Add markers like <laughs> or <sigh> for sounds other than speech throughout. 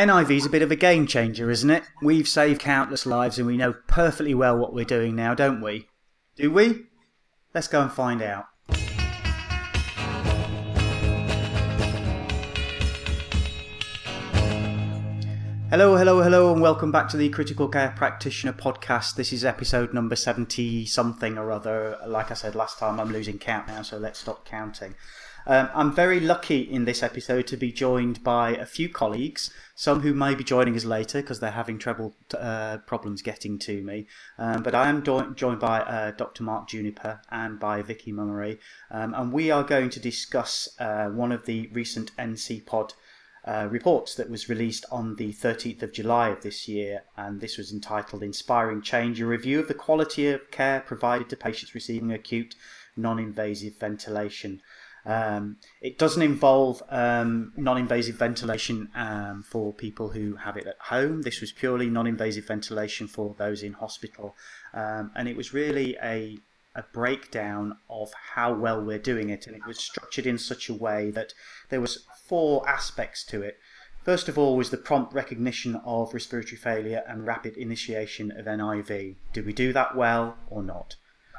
NIV is a bit of a game changer, isn't it? We've saved countless lives and we know perfectly well what we're doing now, don't we? Do we? Let's go and find out. Hello, hello, hello, and welcome back to the Critical Care Practitioner podcast. This is episode number 70 something or other. Like I said last time, I'm losing count now, so let's stop counting. Um, I'm very lucky in this episode to be joined by a few colleagues, some who may be joining us later because they're having trouble uh, problems getting to me. Um, but I am do- joined by uh, Dr. Mark Juniper and by Vicky Mummery, um, and we are going to discuss uh, one of the recent NCEPOD uh, reports that was released on the 13th of July of this year, and this was entitled Inspiring Change A Review of the Quality of Care Provided to Patients Receiving Acute Non Invasive Ventilation. Um, it doesn't involve um, non invasive ventilation um, for people who have it at home. This was purely non invasive ventilation for those in hospital, um, and it was really a a breakdown of how well we're doing it and it was structured in such a way that there was four aspects to it. First of all was the prompt recognition of respiratory failure and rapid initiation of NIV. Did we do that well or not?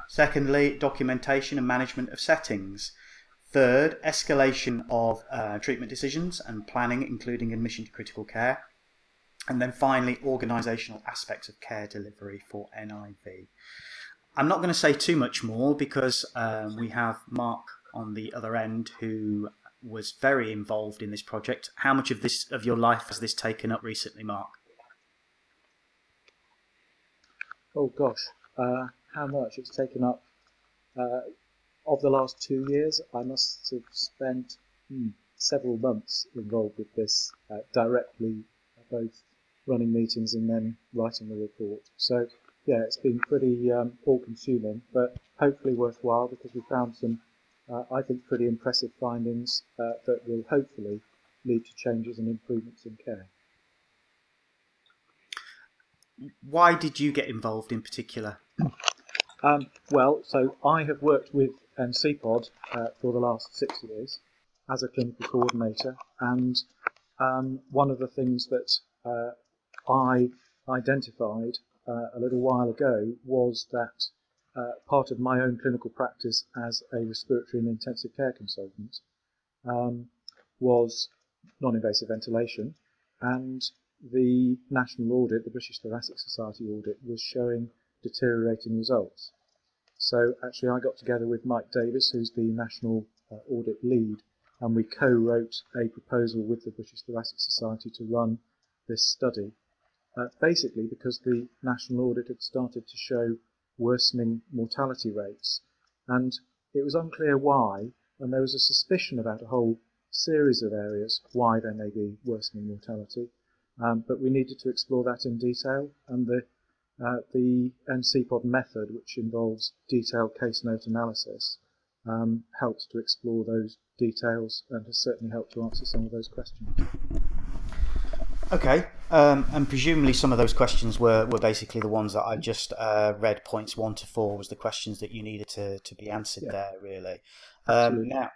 Secondly, documentation and management of settings. Third, escalation of uh, treatment decisions and planning, including admission to critical care. And then finally, organisational aspects of care delivery for NIV. I'm not going to say too much more because um, we have Mark on the other end who was very involved in this project. How much of this of your life has this taken up recently, Mark? Oh gosh, uh, how much it's taken up? Uh, of the last two years, I must have spent hmm, several months involved with this uh, directly, both running meetings and then writing the report. So yeah, it's been pretty um, all-consuming, but hopefully worthwhile because we found some uh, I think, pretty impressive findings uh, that will hopefully lead to changes and improvements in care. Why did you get involved in particular? Um, well, so I have worked with NCEPOD uh, for the last six years as a clinical coordinator, and um, one of the things that uh, I identified uh, a little while ago was that uh, part of my own clinical practice as a respiratory and intensive care consultant um, was non-invasive ventilation, and the national audit, the British Thoracic Society audit, was showing deteriorating results. So actually, I got together with Mike Davis, who's the national uh, audit lead, and we co-wrote a proposal with the British Thoracic Society to run this study. Uh, basically, because the national audit had started to show worsening mortality rates. And it was unclear why, and there was a suspicion about a whole series of areas why there may be worsening mortality. Um, but we needed to explore that in detail, and the uh, the NCEPOD method, which involves detailed case note analysis, um, helps to explore those details and has certainly helped to answer some of those questions. Okay, um, and presumably some of those questions were, were basically the ones that I just uh, read. Points one to four was the questions that you needed to, to be answered yeah. there, really. Um, now,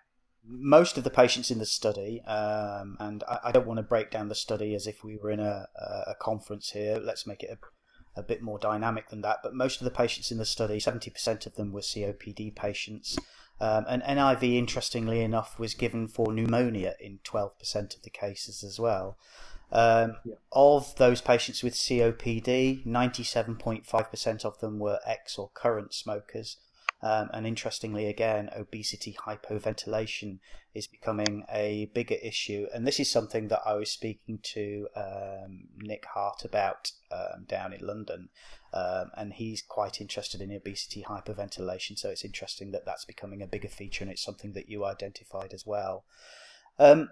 most of the patients in the study, um, and I, I, don't want to break down the study as if we were in a, a conference here. Let's make it a, a, bit more dynamic than that. But most of the patients in the study, 70% of them were COPD patients. Um, and NIV, interestingly enough, was given for pneumonia in 12% of the cases as well. Um, yeah. Of those patients with COPD, 97.5% of them were ex or current smokers. Um, and interestingly, again, obesity hypoventilation is becoming a bigger issue. And this is something that I was speaking to um, Nick Hart about um, down in London. Um, and he's quite interested in obesity hypoventilation. So it's interesting that that's becoming a bigger feature and it's something that you identified as well. Um,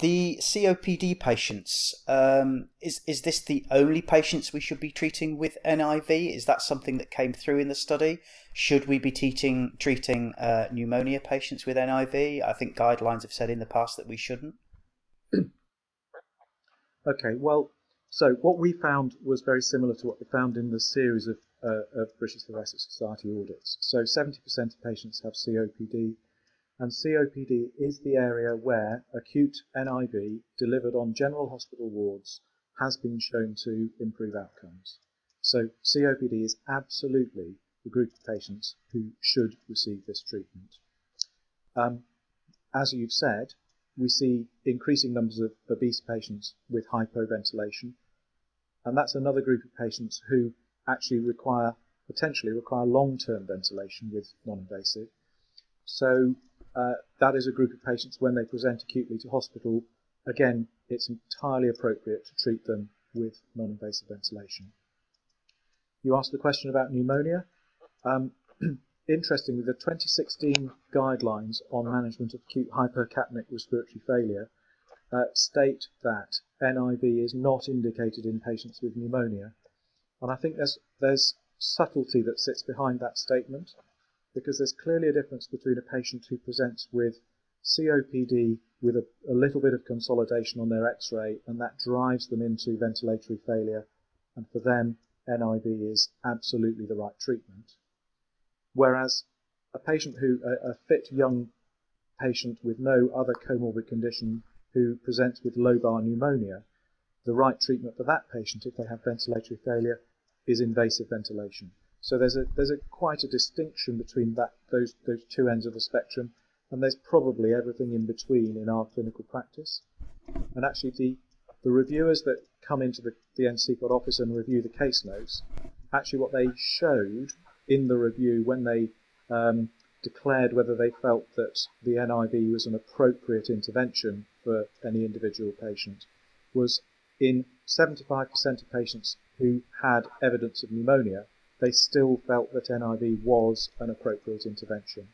the COPD patients, um, is, is this the only patients we should be treating with NIV? Is that something that came through in the study? Should we be teaching, treating uh, pneumonia patients with NIV? I think guidelines have said in the past that we shouldn't. okay, well, so what we found was very similar to what we found in the series of, uh, of British Thoracic Society audits. So 70% of patients have COPD, And COPD is the area where acute NIV delivered on general hospital wards has been shown to improve outcomes. So COPD is absolutely the group of patients who should receive this treatment. Um, as you've said, we see increasing numbers of obese patients with hypoventilation, and that's another group of patients who actually require potentially require long-term ventilation with non-invasive. So uh, that is a group of patients when they present acutely to hospital. Again, it's entirely appropriate to treat them with non-invasive ventilation. You asked the question about pneumonia. Um, <clears throat> interestingly, the 2016 guidelines on management of acute hypercapnic respiratory failure uh, state that NIV is not indicated in patients with pneumonia. And I think there's, there's subtlety that sits behind that statement because there's clearly a difference between a patient who presents with COPD with a, a little bit of consolidation on their x ray and that drives them into ventilatory failure, and for them, NIV is absolutely the right treatment. Whereas a patient who, a, a fit young patient with no other comorbid condition who presents with lobar pneumonia, the right treatment for that patient, if they have ventilatory failure, is invasive ventilation. So there's a there's a quite a distinction between that those those two ends of the spectrum, and there's probably everything in between in our clinical practice. And actually, the the reviewers that come into the, the NCEPOD office and review the case notes, actually what they showed in the review when they um, declared whether they felt that the NIV was an appropriate intervention for any individual patient was in 75% of patients who had evidence of pneumonia, they still felt that NIV was an appropriate intervention.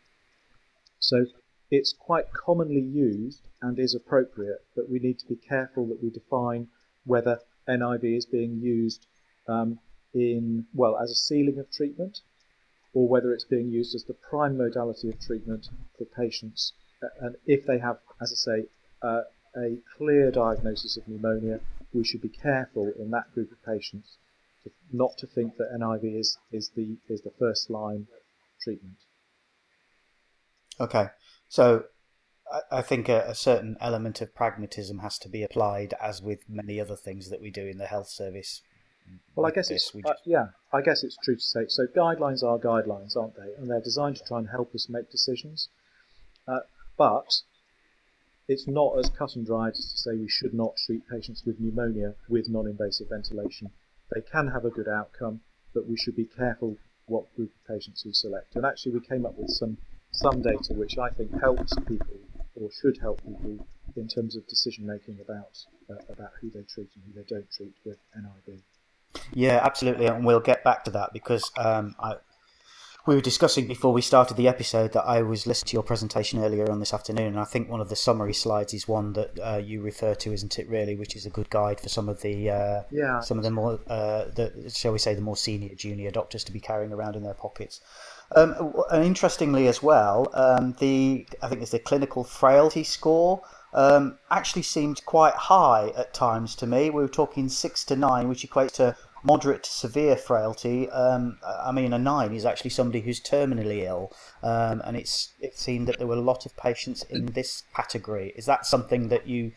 So it's quite commonly used and is appropriate, but we need to be careful that we define whether NIV is being used um, in, well, as a ceiling of treatment or whether it's being used as the prime modality of treatment for patients. And if they have, as I say, uh, a clear diagnosis of pneumonia, we should be careful in that group of patients to, not to think that NIV is, is, the, is the first line treatment. Okay, so I think a, a, certain element of pragmatism has to be applied, as with many other things that we do in the health service. Well, I guess it's uh, yeah. I guess it's true to say. So guidelines are guidelines, aren't they? And they're designed to try and help us make decisions. Uh, but it's not as cut and dried as to say we should not treat patients with pneumonia with non-invasive ventilation. They can have a good outcome, but we should be careful what group of patients we select. And actually, we came up with some some data which I think helps people or should help people in terms of decision making about uh, about who they treat and who they don't treat with NIV. Yeah, absolutely, and we'll get back to that because um, I, we were discussing before we started the episode that I was listening to your presentation earlier on this afternoon, and I think one of the summary slides is one that uh, you refer to, isn't it? Really, which is a good guide for some of the uh, yeah some of the more uh, the shall we say the more senior junior doctors to be carrying around in their pockets. Um, and interestingly, as well, um, the I think it's the clinical frailty score um, actually seemed quite high at times to me. We were talking six to nine, which equates to moderate to severe frailty. Um, I mean, a nine is actually somebody who's terminally ill, um, and it's it seemed that there were a lot of patients in this category. Is that something that you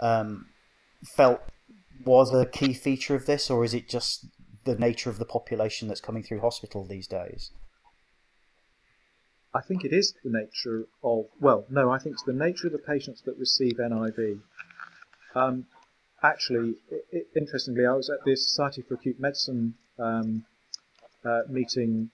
um, felt was a key feature of this, or is it just the nature of the population that's coming through hospital these days? I think it is the nature of, well, no, I think it's the nature of the patients that receive NIV. Um, actually, it, interestingly, I was at the Society for Acute Medicine um, uh, meeting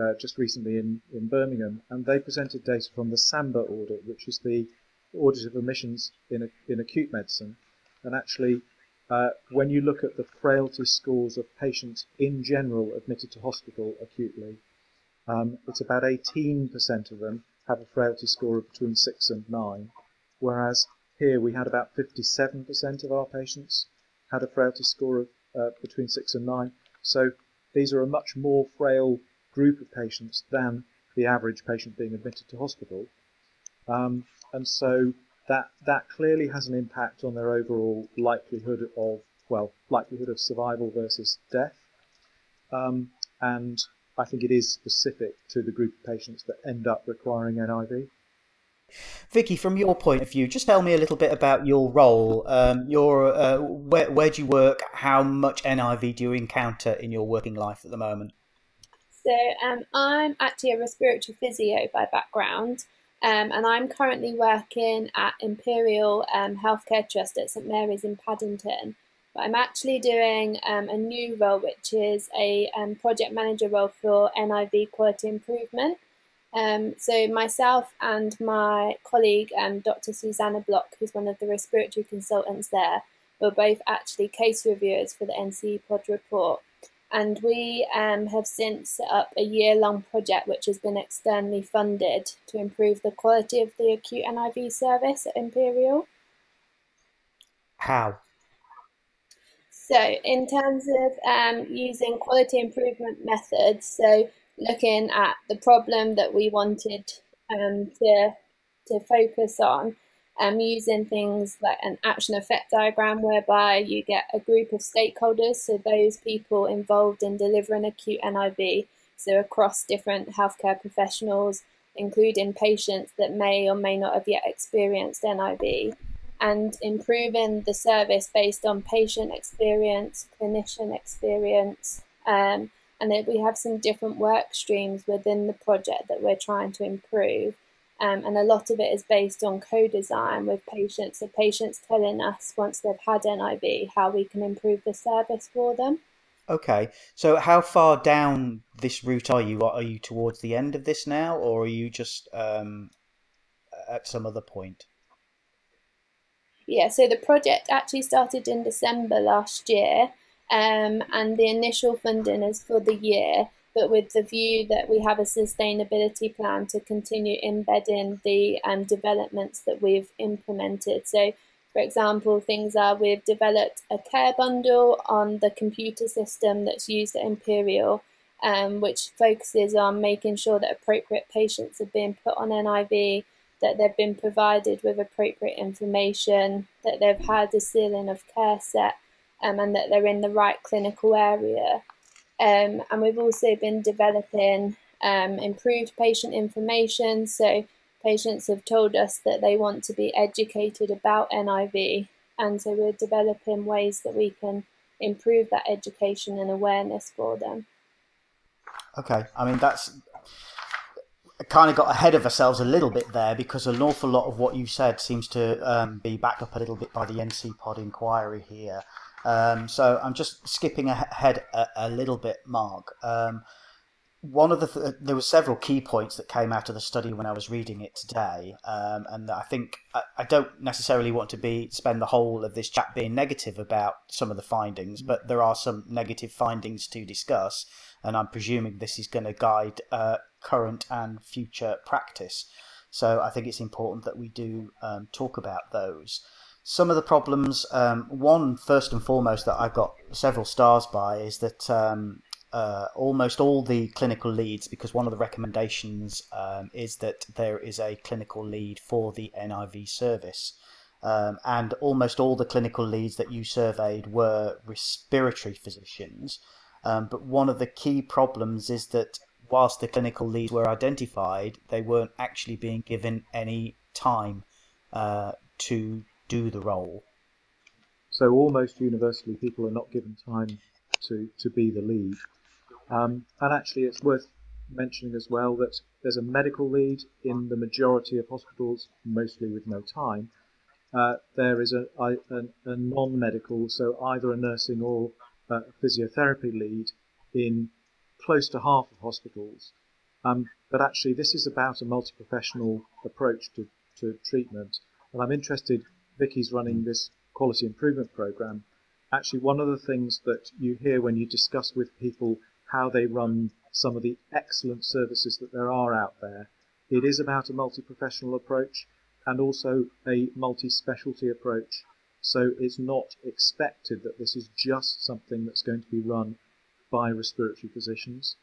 uh, just recently in, in Birmingham, and they presented data from the SAMBA audit, which is the audit of admissions in, a, in acute medicine. And actually, uh, when you look at the frailty scores of patients in general admitted to hospital acutely, um, it's about 18% of them have a frailty score of between 6 and 9, whereas here we had about 57% of our patients had a frailty score of uh, between 6 and 9. So these are a much more frail group of patients than the average patient being admitted to hospital. Um, and so that that clearly has an impact on their overall likelihood of well likelihood of survival versus death. Um, and I think it is specific to the group of patients that end up requiring NIV. Vicky, from your point of view, just tell me a little bit about your role. Um, your uh, where where do you work? How much NIV do you encounter in your working life at the moment? So um, I'm actually a respiratory physio by background, um, and I'm currently working at Imperial um, Healthcare Trust at St Mary's in Paddington. But I'm actually doing um, a new role, which is a um, project manager role for NIV quality improvement. Um, so myself and my colleague, um, Dr. Susanna Block, who's one of the respiratory consultants there, were both actually case reviewers for the NCEPOD report. And we um, have since set up a year long project which has been externally funded to improve the quality of the acute NIV service at Imperial. How? So, in terms of um, using quality improvement methods, so looking at the problem that we wanted um, to to focus on, um, using things like an action effect diagram whereby you get a group of stakeholders, so those people involved in delivering acute NIV, so across different healthcare professionals, including patients that may or may not have yet experienced NIV, and improving the service based on patient experience, clinician experience. Um, and that we have some different work streams within the project that we're trying to improve. Um, and a lot of it is based on co-design with patients. So patients telling us once they've had NIV how we can improve the service for them. Okay, so how far down this route are you? Are you towards the end of this now, or are you just um, at some other point? Yeah, so the project actually started in December last year, um, and the initial funding is for the year, but with the view that we have a sustainability plan to continue embedding the um, developments that we've implemented. So, for example, things are we've developed a care bundle on the computer system that's used at Imperial, um, which focuses on making sure that appropriate patients are being put on NIV, that they've been provided with appropriate information, that they've had a ceiling of care set, um, and that they're in the right clinical area. Um, and we've also been developing um, improved patient information. So patients have told us that they want to be educated about NIV. And so we're developing ways that we can improve that education and awareness for them. Okay, I mean, that's kind of got ahead of ourselves a little bit there because an awful lot of what you said seems to um, be backed up a little bit by the NCEPOD inquiry here. Um, so I'm just skipping ahead a, a little bit, Mark. Um, one of the th- there were several key points that came out of the study when I was reading it today, um, and I think I, I, don't necessarily want to be spend the whole of this chat being negative about some of the findings, but there are some negative findings to discuss, and I'm presuming this is going to guide uh, current and future practice. So I think it's important that we do um, talk about those some of the problems. Um, one, first and foremost, that I've got several stars by is that um, uh, almost all the clinical leads, because one of the recommendations um, is that there is a clinical lead for the NIV service. Um, and almost all the clinical leads that you surveyed were respiratory physicians. Um, but one of the key problems is that whilst the clinical leads were identified, they weren't actually being given any time uh, to do the role. So almost universally, people are not given time to, to be the lead. Um, and actually, it's worth mentioning as well that there's a medical lead in the majority of hospitals, mostly with no time. Uh, there is a, a, a non-medical, so either a nursing or a physiotherapy lead in close to half of hospitals. Um, but actually, this is about a multi-professional approach to, to treatment. And I'm interested Vicky's running this quality improvement program, actually one of the things that you hear when you discuss with people how they run some of the excellent services that there are out there, it is about a multi-professional approach and also a multi-specialty approach. So it's not expected that this is just something that's going to be run by respiratory physicians.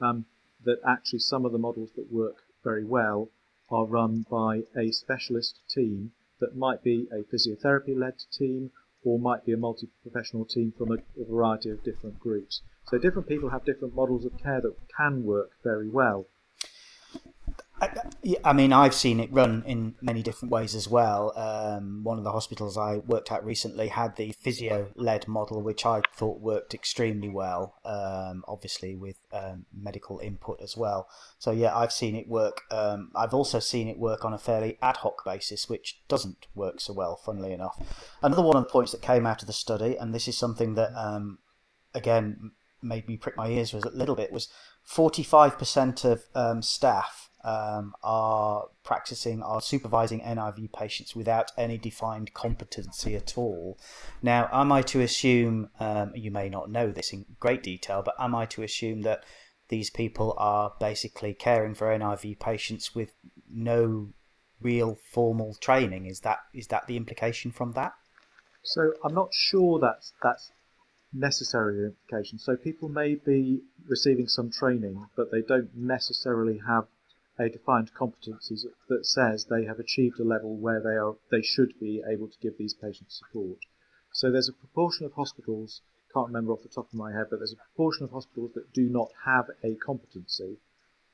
Um, that actually some of the models that work very well are run by a specialist team that might be a physiotherapy led team or might be a multi professional team from a, a, variety of different groups. So different people have different models of care that can work very well. I mean, I've seen it run in many different ways as well. Um, one of the hospitals I worked at recently had the physio led model, which I thought worked extremely well, um, obviously with um, medical input as well. So, yeah, I've seen it work. Um, I've also seen it work on a fairly ad hoc basis, which doesn't work so well, funnily enough. Another one of the points that came out of the study, and this is something that, um, again, made me prick my ears was a little bit, was 45% of um, staff um, are practicing, are supervising NIV patients without any defined competency at all. Now, am I to assume, um, you may not know this in great detail, but am I to assume that these people are basically caring for NIV patients with no real formal training? Is that is that the implication from that? So I'm not sure that's that's necessarily the implication. So people may be receiving some training, but they don't necessarily have a defined competency that says they have achieved a level where they are they should be able to give these patients support. So there's a proportion of hospitals, can't remember off the top of my head, but there's a proportion of hospitals that do not have a competency.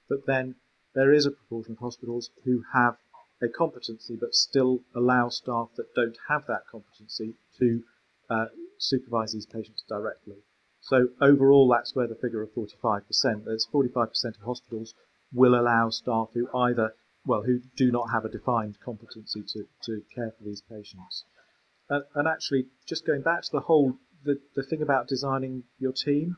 But then there is a proportion of hospitals who have a competency but still allow staff that don't have that competency to uh, supervise these patients directly. So overall, that's where the figure of 45%. There's 45% of hospitals will allow staff who either, well, who do not have a defined competency to, to care for these patients. And, and actually, just going back to the whole, the, the thing about designing your team,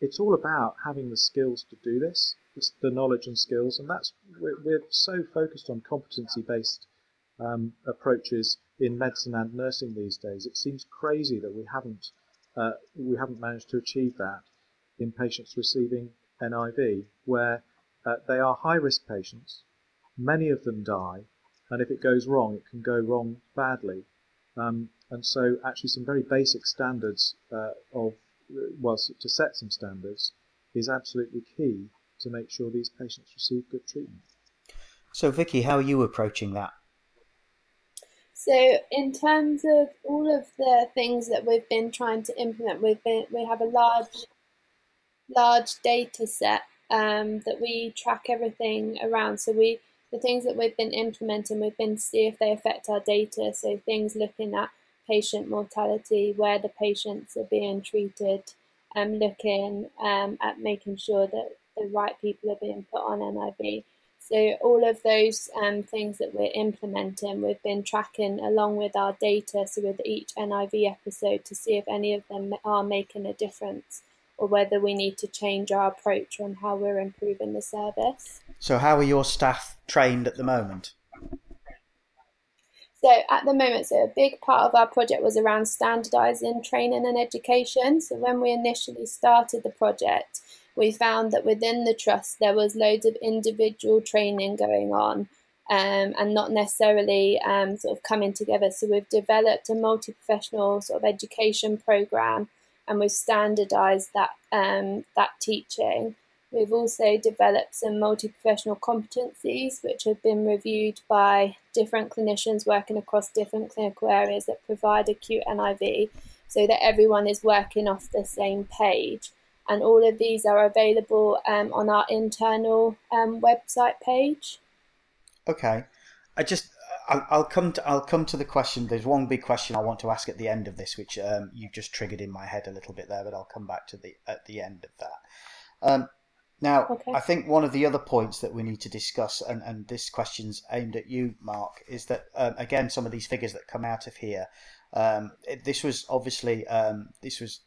it's all about having the skills to do this, the knowledge and skills, and that's we're, we're so focused on competency-based um, approaches in medicine and nursing these days. It seems crazy that we haven't uh, we haven't managed to achieve that in patients receiving NIV, where uh, they are high risk patients. Many of them die, and if it goes wrong, it can go wrong badly. Um, and so, actually, some very basic standards uh, of well, to set some standards is absolutely key to make sure these patients receive good treatment. So, Vicky, how are you approaching that? So, in terms of all of the things that we've been trying to implement, we've been we have a large, large data set um, that we track everything around. So we the things that we've been implementing, we've been to see if they affect our data. So things looking at patient mortality, where the patients are being treated, um, looking um, at making sure that the right people are being put on NIV. So all of those um, things that we're implementing, we've been tracking along with our data. So with each NIV episode to see if any of them are making a difference or whether we need to change our approach on how we're improving the service. So, how are your staff trained at the moment? So, at the moment, so a big part of our project was around standardising training and education. So, when we initially started the project, we found that within the trust there was loads of individual training going on. Um, and not necessarily um, sort of coming together. So we've developed a multi-professional sort of education program and we've standardized that um, that teaching. We've also developed some multi-professional competencies which have been reviewed by different clinicians working across different clinical areas that provide acute NIV so that everyone is working off the same page. And all of these are available um, on our internal um, website page. Okay. I just I'll, I'll, come to I'll come to the question. There's one big question I want to ask at the end of this, which um, you just triggered in my head a little bit there, but I'll come back to the at the end of that. Um, now, okay. I think one of the other points that we need to discuss, and, and this question's aimed at you, Mark, is that um, again some of these figures that come out of here. Um, it, this was obviously um, this was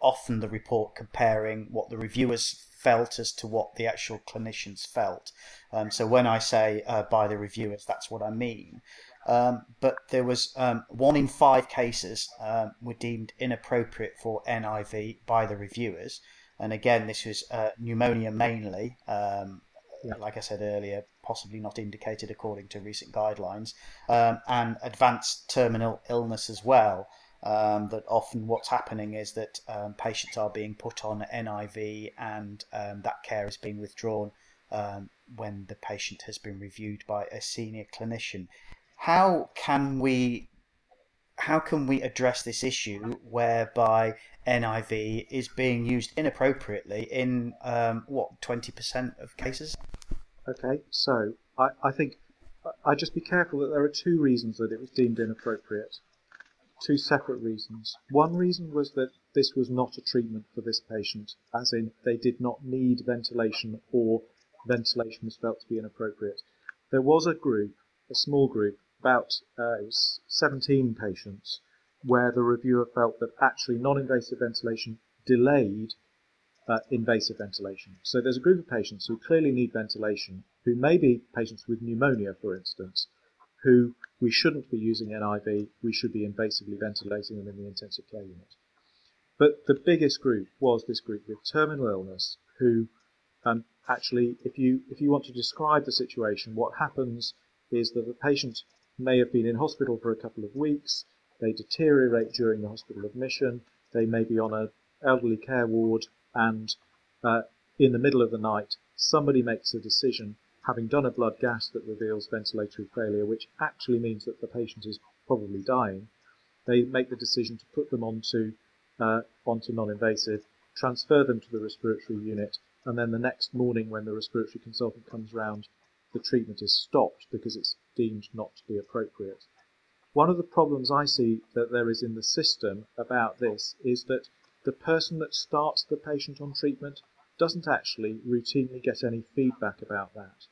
often the report comparing what the reviewers felt as to what the actual clinicians felt. Um, so when I say uh, by the reviewers, that's what I mean. Um, but there was um, one in five cases um, were deemed inappropriate for NIV by the reviewers. And again, this was uh, pneumonia mainly. Um, yeah. Like I said earlier, possibly not indicated according to recent guidelines, um, and advanced terminal illness as well um, that often what's happening is that um, patients are being put on NIV and um, that care is being withdrawn um, when the patient has been reviewed by a senior clinician. How can we how can we address this issue whereby NIV is being used inappropriately in um, what twenty percent of cases? Okay, so I, I think I'd just be careful that there are two reasons that it was deemed inappropriate. Two separate reasons. One reason was that this was not a treatment for this patient, as in they did not need ventilation or ventilation was felt to be inappropriate. There was a group, a small group, about uh, 17 patients, where the reviewer felt that actually non-invasive ventilation delayed uh, invasive ventilation. So there's a group of patients who clearly need ventilation, who may be patients with pneumonia, for instance, who we shouldn't be using NIV, we should be invasively ventilating them in the intensive care unit. But the biggest group was this group with terminal illness, who um, actually, if you if you want to describe the situation, what happens is that the patient may have been in hospital for a couple of weeks, they deteriorate during the hospital admission, they may be on an elderly care ward and uh, in the middle of the night, somebody makes a decision, having done a blood gas that reveals ventilatory failure, which actually means that the patient is probably dying. They make the decision to put them onto uh, onto non-invasive, transfer them to the respiratory unit, and then the next morning, when the respiratory consultant comes round, the treatment is stopped because it's deemed not to be appropriate. One of the problems I see that there is in the system about this is that the person that starts the patient on treatment doesn't actually routinely get any feedback about that.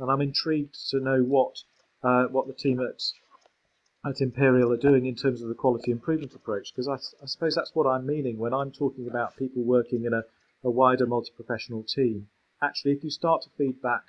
And I'm intrigued to know what uh, what the team at at Imperial are doing in terms of the quality improvement approach, because I, I, suppose that's what I'm meaning when I'm talking about people working in a, a wider multi-professional team. Actually, if you start to feedback,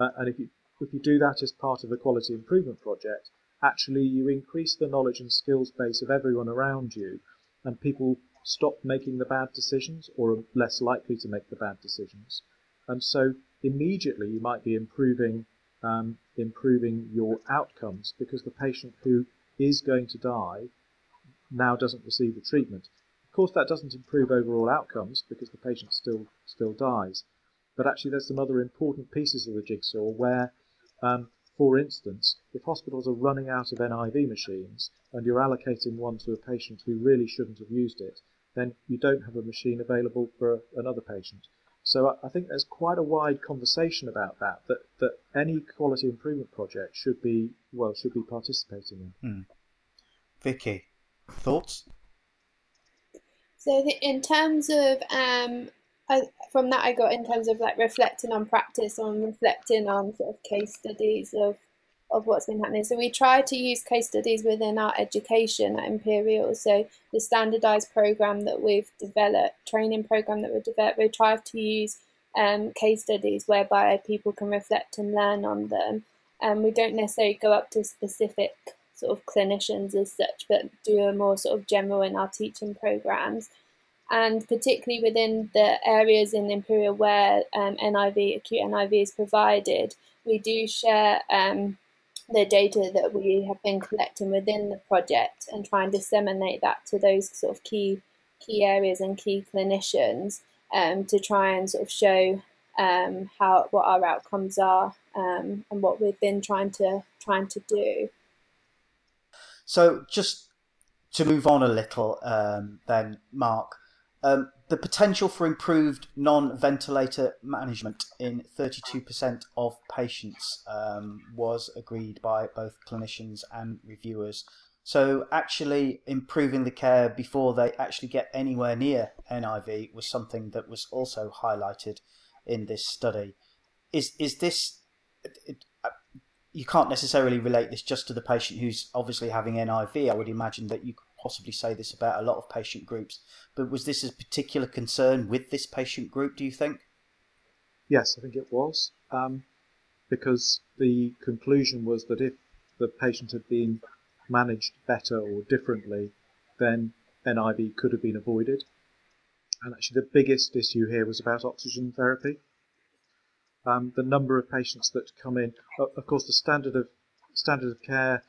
uh, and if you if you do that as part of a quality improvement project, actually you increase the knowledge and skills base of everyone around you, and people stop making the bad decisions or are less likely to make the bad decisions. And so immediately you might be improving um, improving your outcomes because the patient who is going to die now doesn't receive the treatment. Of course, that doesn't improve overall outcomes because the patient still still dies. But actually, there's some other important pieces of the jigsaw where, um, for instance, if hospitals are running out of NIV machines and you're allocating one to a patient who really shouldn't have used it, then you don't have a machine available for another patient. So I think there's quite a wide conversation about that, that, that any quality improvement project should be, well, should be participating in. Hmm. Vicky, thoughts? So in terms of, um, I, from that I got in terms of like reflecting on practice, on reflecting on sort of case studies of of what's been happening. So we try to use case studies within our education at Imperial. So the standardized program that we've developed, training program that we've developed, we try to use um, case studies whereby people can reflect and learn on them. And um, we don't necessarily go up to specific sort of clinicians as such, but do a more sort of general in our teaching programs. And particularly within the areas in Imperial where um, NIV, acute NIV is provided, we do share um, the data that we have been collecting within the project and try and disseminate that to those sort of key key areas and key clinicians um, to try and sort of show um, how what our outcomes are um, and what we've been trying to trying to do. So just to move on a little, um, then Mark, um, the potential for improved non-ventilator management in 32% of patients um, was agreed by both clinicians and reviewers. So actually improving the care before they actually get anywhere near NIV was something that was also highlighted in this study. Is is this? It, uh, you can't necessarily relate this just to the patient who's obviously having NIV. I would imagine that you possibly say this about a lot of patient groups, but was this a particular concern with this patient group, do you think? Yes, I think it was. Um, because the conclusion was that if the patient had been managed better or differently, then NIV could have been avoided. And actually, the biggest issue here was about oxygen therapy. Um, the number of patients that come in, of course, the standard of standard of care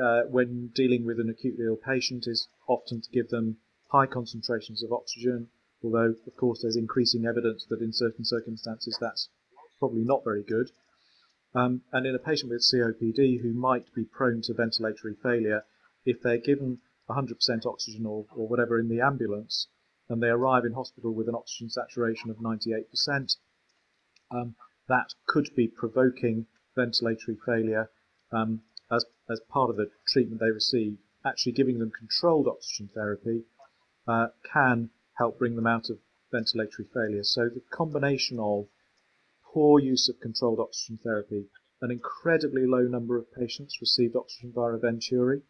uh, when dealing with an acutely ill patient is often to give them high concentrations of oxygen, although, of course, there's increasing evidence that in certain circumstances that's probably not very good. Um, and in a patient with COPD who might be prone to ventilatory failure, if they're given 100% oxygen or, or whatever in the ambulance, and they arrive in hospital with an oxygen saturation of 98%, um, that could be provoking ventilatory failure um, as, part of the treatment they receive, actually giving them controlled oxygen therapy uh, can help bring them out of ventilatory failure. So the combination of poor use of controlled oxygen therapy, an incredibly low number of patients received oxygen via Venturi,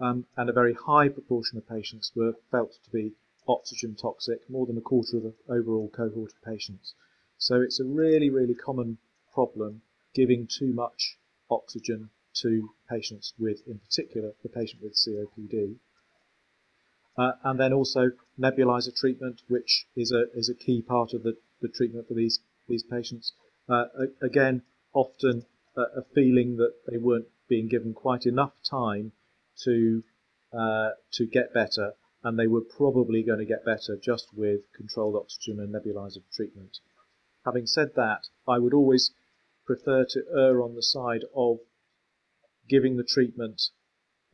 um, and a very high proportion of patients were felt to be oxygen toxic, more than a quarter of the overall cohort of patients. So it's a really, really common problem giving too much oxygen to patients with, in particular, the patient with COPD. Uh, and then also nebulizer treatment, which is a is a key part of the, the treatment for these these patients. Uh, again, often a, feeling that they weren't being given quite enough time to uh, to get better, and they were probably going to get better just with controlled oxygen and nebulizer treatment. Having said that, I would always prefer to err on the side of giving the treatment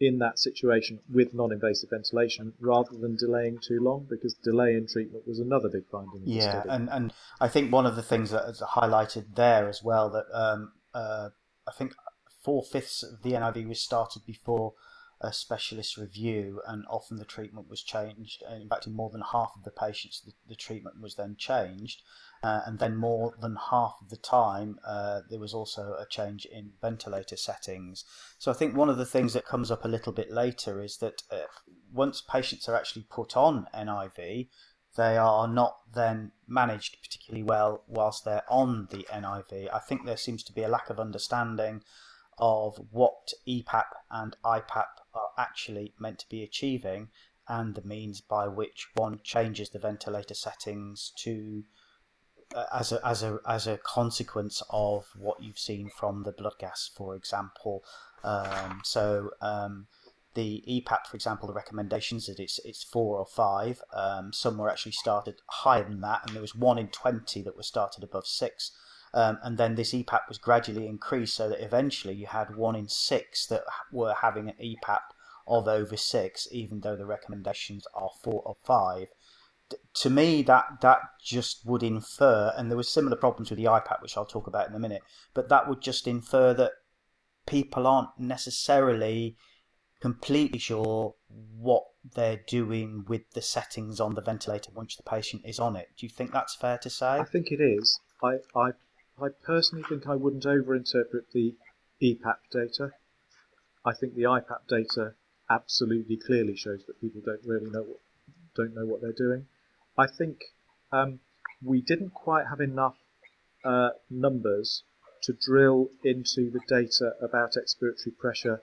in that situation with non-invasive ventilation rather than delaying too long because delay in treatment was another big finding. yeah, and and I think one of the things that is highlighted there as well that um, uh, I think four fifths of the NIV was started before a specialist review, and often the treatment was changed. In fact, in more than half of the patients, the, the treatment was then changed, uh, and then more than half of the time, uh, there was also a change in ventilator settings. So I think one of the things that comes up a little bit later is that uh, once patients are actually put on NIV, they are not then managed particularly well whilst they're on the NIV. I think there seems to be a lack of understanding of what EPAP and IPAP are actually meant to be achieving and the means by which one changes the ventilator settings to as a as a as a consequence of what you've seen from the blood gas, for example. Um, so um, the EPAP, for example, the recommendations that it's it's four or five. Um, some were actually started higher than that, and there was one in twenty that was started above six. Um, and then this EPAP was gradually increased so that eventually you had one in six that were having an EPAP of over six, even though the recommendations are four or five to me that that just would infer and there were similar problems with the IPAP which I'll talk about in a minute but that would just infer that people aren't necessarily completely sure what they're doing with the settings on the ventilator once the patient is on it. Do you think that's fair to say? I think it is. I I, I personally think I wouldn't overinterpret the EPAP data. I think the IPAP data absolutely clearly shows that people don't really know what don't know what they're doing I think um, we didn't quite have enough uh, numbers to drill into the data about expiratory pressure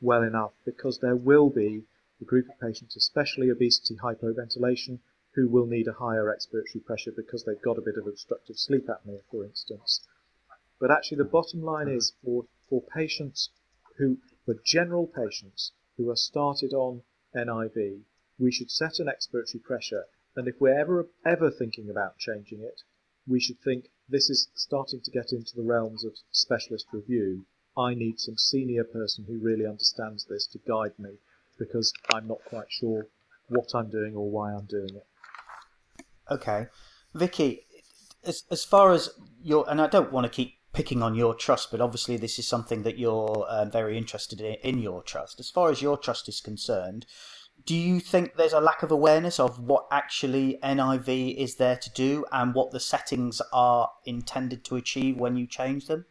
well enough because there will be a group of patients, especially obesity hypoventilation, who will need a higher expiratory pressure because they've got a bit of obstructive sleep apnea, for instance. But actually, the bottom line is for, for patients who, for general patients who are started on NIV, we should set an expiratory pressure and if we're ever ever thinking about changing it, we should think this is starting to get into the realms of specialist review. I need some senior person who really understands this to guide me because I'm not quite sure what I'm doing or why I'm doing it. Okay, Vicky, as as far as your and I don't want to keep picking on your trust, but obviously this is something that you're uh, very interested in, in your trust. As far as your trust is concerned, do you think there's a lack of awareness of what actually NIV is there to do and what the settings are intended to achieve when you change them?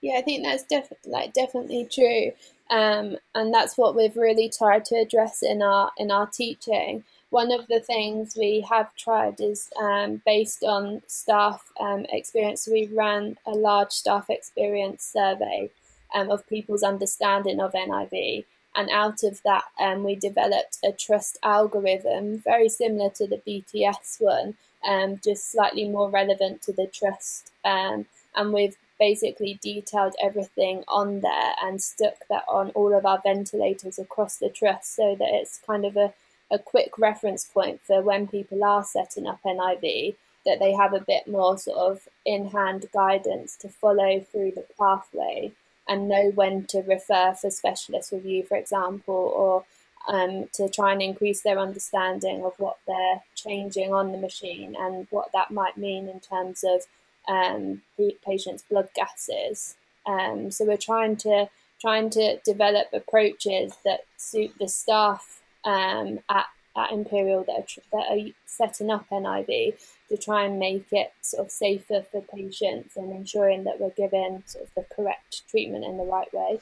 Yeah, I think that's definitely like definitely true, um, and that's what we've really tried to address in our in our teaching. One of the things we have tried is um, based on staff um, experience. We ran a large staff experience survey um, of people's understanding of NIV, and out of that, um, we developed a trust algorithm very similar to the BTS one, um, just slightly more relevant to the trust. Um, and we've basically detailed everything on there and stuck that on all of our ventilators across the trust so that it's kind of a, a quick reference point for when people are setting up NIV that they have a bit more sort of in hand guidance to follow through the pathway and know when to refer for specialist review, for example, or um, to try and increase their understanding of what they're changing on the machine and what that might mean in terms of um, patients' blood gases. Um, so we're trying to trying to develop approaches that suit the staff um, at, at Imperial that are, that are setting up NIV to try and make it sort of safer for patients and ensuring that we're given sort of the correct treatment in the right way.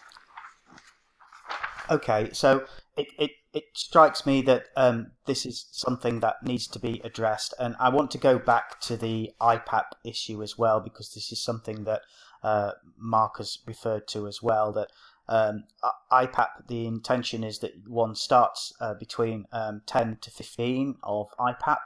Okay, so it, it, it strikes me that um, this is something that needs to be addressed, and I want to go back to the IPAP issue as well because this is something that uh, Mark has referred to as well. That um, IPAP, the intention is that one starts uh, between um, 10 to 15 of IPAP,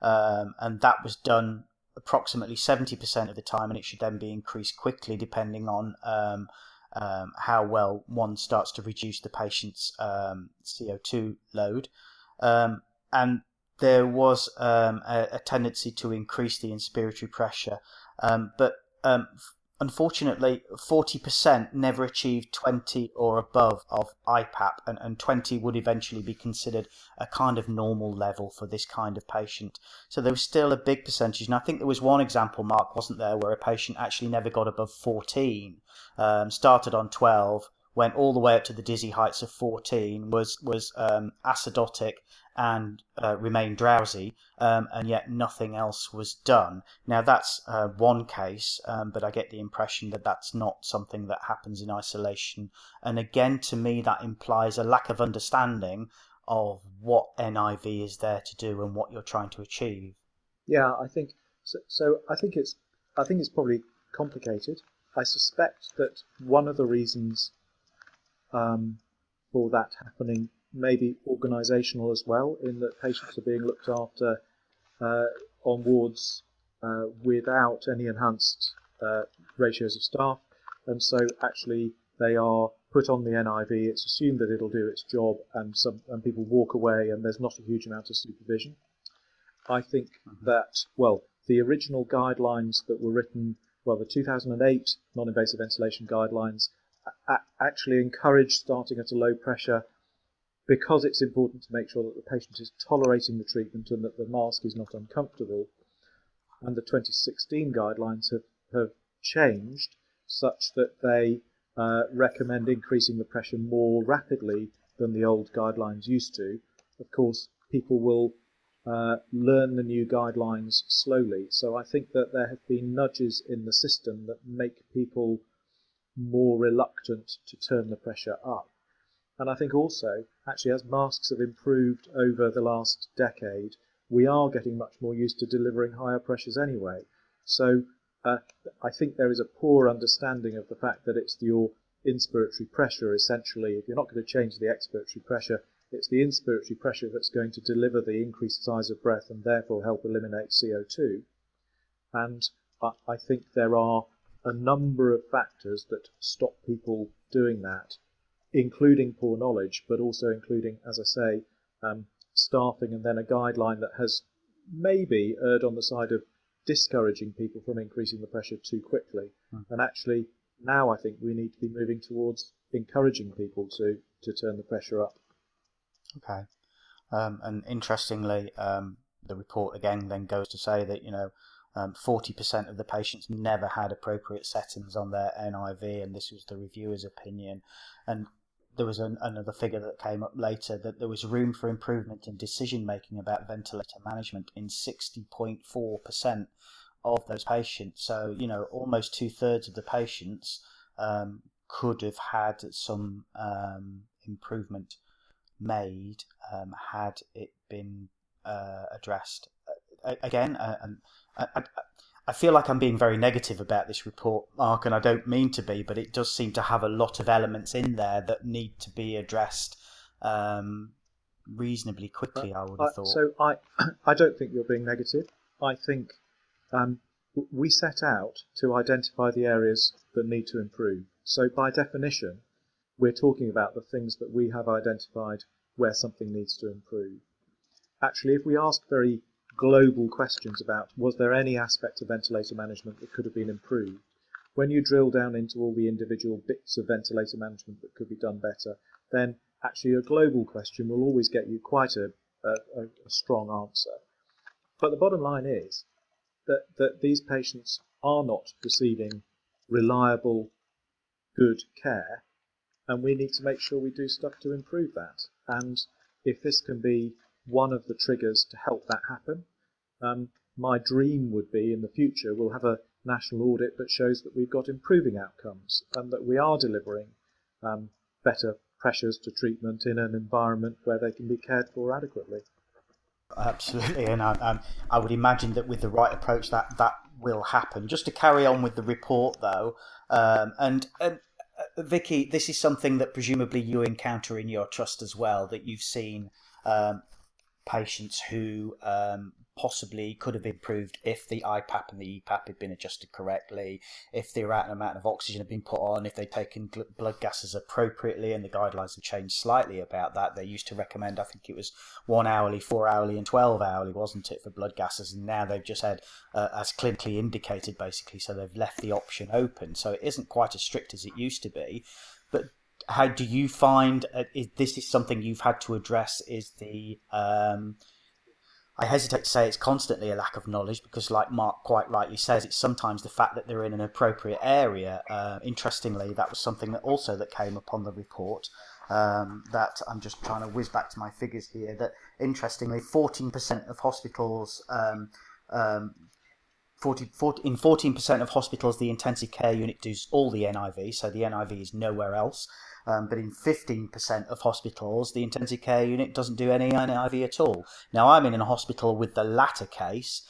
um, and that was done approximately 70% of the time, and it should then be increased quickly depending on um, um, how well one starts to reduce the patient's um, CO2 load. And there was a, a, tendency to increase the inspiratory pressure. But um, unfortunately, 40% never achieved 20 or above of IPAP, and, and 20 would eventually be considered a kind of normal level for this kind of patient. So there was still a big percentage, and I think there was one example, Mark, wasn't there, where a patient actually never got above 14, um, started on 12, went all the way up to the dizzy heights of 14, was was um, acidotic and uh, drowsy, um, and yet nothing else was done. Now that's uh, one case, um, but I get the impression that that's not something that happens in isolation. And again, to me, that implies a lack of understanding of what NIV is there to do and what you're trying to achieve. Yeah, I think so. so I think it's I think it's probably complicated. I suspect that one of the reasons um, for that happening maybe organisational as well, in that patients are being looked after uh, on wards uh, without any enhanced uh, ratios of staff, and so actually they are put on the NIV. It's assumed that it'll do its job, and some and people walk away, and there's not a huge amount of supervision. I think mm-hmm. that well, the original guidelines that were written, well, the 2008 non-invasive ventilation guidelines actually encouraged starting at a low pressure because it's important to make sure that the patient is tolerating the treatment and that the mask is not uncomfortable. And the 2016 guidelines have, have changed such that they uh, recommend increasing the pressure more rapidly than the old guidelines used to. Of course, people will uh, learn the new guidelines slowly. So I think that there have been nudges in the system that make people more reluctant to turn the pressure up. And I think also, actually, as masks have improved over the last decade, we are getting much more used to delivering higher pressures anyway. So uh, I think there is a poor understanding of the fact that it's your inspiratory pressure essentially. If you're not going to change the expiratory pressure, it's the inspiratory pressure that's going to deliver the increased size of breath and therefore help eliminate CO2. And I think there are a number of factors that stop people doing that including poor knowledge, but also including, as I say, um, staffing and then a guideline that has maybe erred on the side of discouraging people from increasing the pressure too quickly. Mm. And actually, now I think we need to be moving towards encouraging people to, to turn the pressure up. Okay. Um, and interestingly, um, the report again then goes to say that, you know, um, 40% of the patients never had appropriate settings on their NIV, and this was the reviewer's opinion. And there was an, another figure that came up later that there was room for improvement in decision making about ventilator management in 60.4% of those patients. So, you know, almost two thirds of the patients um, could have had some um, improvement made um, had it been uh, addressed. Again, uh, I, I, I feel like I'm being very negative about this report, Mark, and I don't mean to be, but it does seem to have a lot of elements in there that need to be addressed um, reasonably quickly. I would have thought. So I, <clears throat> I don't think you're being negative. I think um, we set out to identify the areas that need to improve. So by definition, we're talking about the things that we have identified where something needs to improve. Actually, if we ask very global questions about was there any aspect of ventilator management that could have been improved. When you drill down into all the individual bits of ventilator management that could be done better, then actually a global question will always get you quite a, a, a strong answer. But the bottom line is that, that these patients are not receiving reliable, good care, and we need to make sure we do stuff to improve that. And if this can be one of the triggers to help that happen, um, my dream would be in the future we'll have a national audit that shows that we've got improving outcomes and that we are delivering um, better pressures to treatment in an environment where they can be cared for adequately. Absolutely, and I, I would imagine that with the right approach, that that will happen. Just to carry on with the report, though, um, and, and uh, Vicky, this is something that presumably you encounter in your trust as well. That you've seen um, patients who um, possibly could have improved if the IPAP and the EPAP had been adjusted correctly, if the right amount of oxygen had been put on, if they'd taken blood gases appropriately, and the guidelines have changed slightly about that. They used to recommend, I think it was one hourly, four hourly, and 12 hourly, wasn't it, for blood gases? And now they've just had, uh, as clinically indicated, basically, so they've left the option open. So it isn't quite as strict as it used to be. But how do you find uh, is, this is something you've had to address? Is the um, I hesitate to say it's constantly a lack of knowledge because, like Mark quite rightly says, it's sometimes the fact that they're in an appropriate area. Uh, interestingly, that was something that also that came upon the report. Um, that I'm just trying to whiz back to my figures here. That interestingly, 14% of hospitals, um, um, 40, 40, in 14% of hospitals, the intensive care unit does all the NIV, so the NIV is nowhere else. Um, but in 15% of hospitals, the intensive care unit doesn't do any NIV at all. Now, I'm in a hospital with the latter case.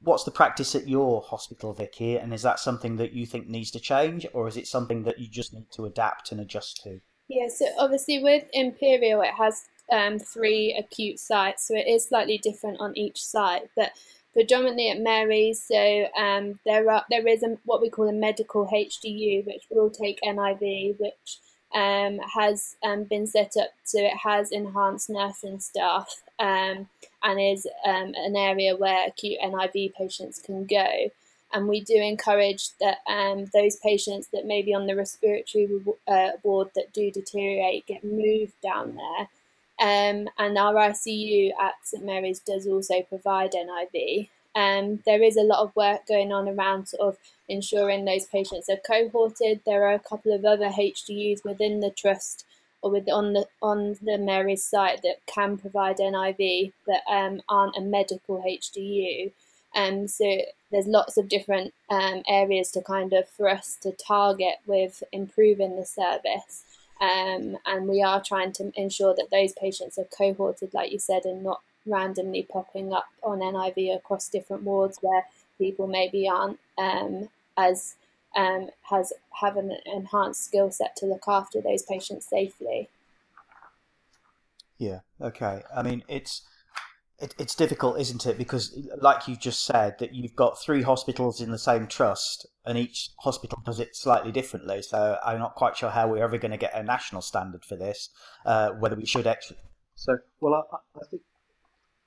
What's the practice at your hospital, Vicky? And is that something that you think needs to change, or is it something that you just need to adapt and adjust to? Yeah, so obviously with Imperial, it has um, three acute sites, so it is slightly different on each site. But predominantly at Mary's, so um, there are there is a, what we call a medical HDU, which will take NIV, which um, has um, been set up so it has enhanced nursing staff um, and is um, an area where acute NIV patients can go. And we do encourage that um, those patients that may be on the respiratory uh, ward that do deteriorate get moved down there. Um, and our ICU at St Mary's does also provide NIV. Um, there is a lot of work going on around sort of ensuring those patients are cohorted. There are a couple of other HDUs within the trust or with on the on the Mary's site that can provide NIV that um, aren't a medical HDU. Um, so there's lots of different um, areas to kind of for us to target with improving the service. Um, and we are trying to ensure that those patients are cohorted, like you said, and not randomly popping up on NIV across different wards where people maybe aren't um, as um, has have an enhanced skill set to look after those patients safely. Yeah. Okay. I mean, it's it, it's difficult, isn't it? Because, like you just said, that you've got three hospitals in the same trust, and each hospital does it slightly differently. So I'm not quite sure how we're ever going to get a national standard for this. Uh, whether we should actually. So, well, I, I think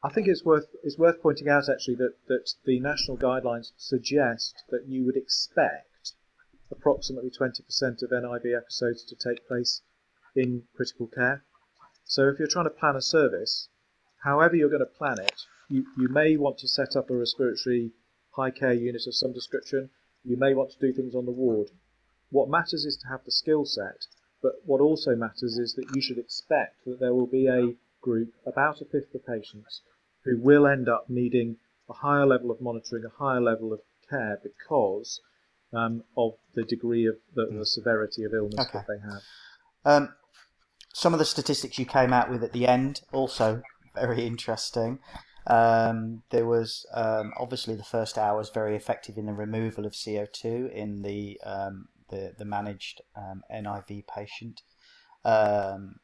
I think it's worth it's worth pointing out actually that, that the national guidelines suggest that you would expect approximately 20% of NIV episodes to take place in critical care. So if you're trying to plan a service, however you're going to plan it, you, you may want to set up a respiratory high care unit of some description. You may want to do things on the ward. What matters is to have the skill set, but what also matters is that you should expect that there will be a group, about a fifth of patients, who will end up needing a higher level of monitoring, a higher level of care because um, of the degree of the, the severity of illness okay. that they have. Um, some of the statistics you came out with at the end also very interesting. Um, there was um, obviously the first hour was very effective in the removal of CO two in the um, the, the managed um, NIV patient. Um,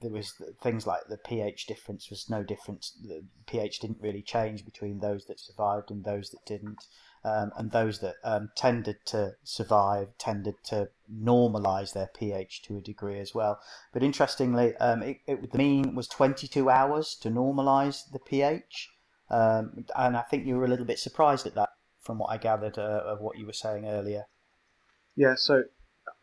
there was things like the pH difference was no difference. The pH didn't really change between those that survived and those that didn't. Um, and those that um, tended to survive tended to normalize their pH to a degree as well. But interestingly, um, it, it, the mean was 22 hours to normalize the pH. Um, and I think you were a little bit surprised at that from what I gathered uh, of what you were saying earlier. Yeah, so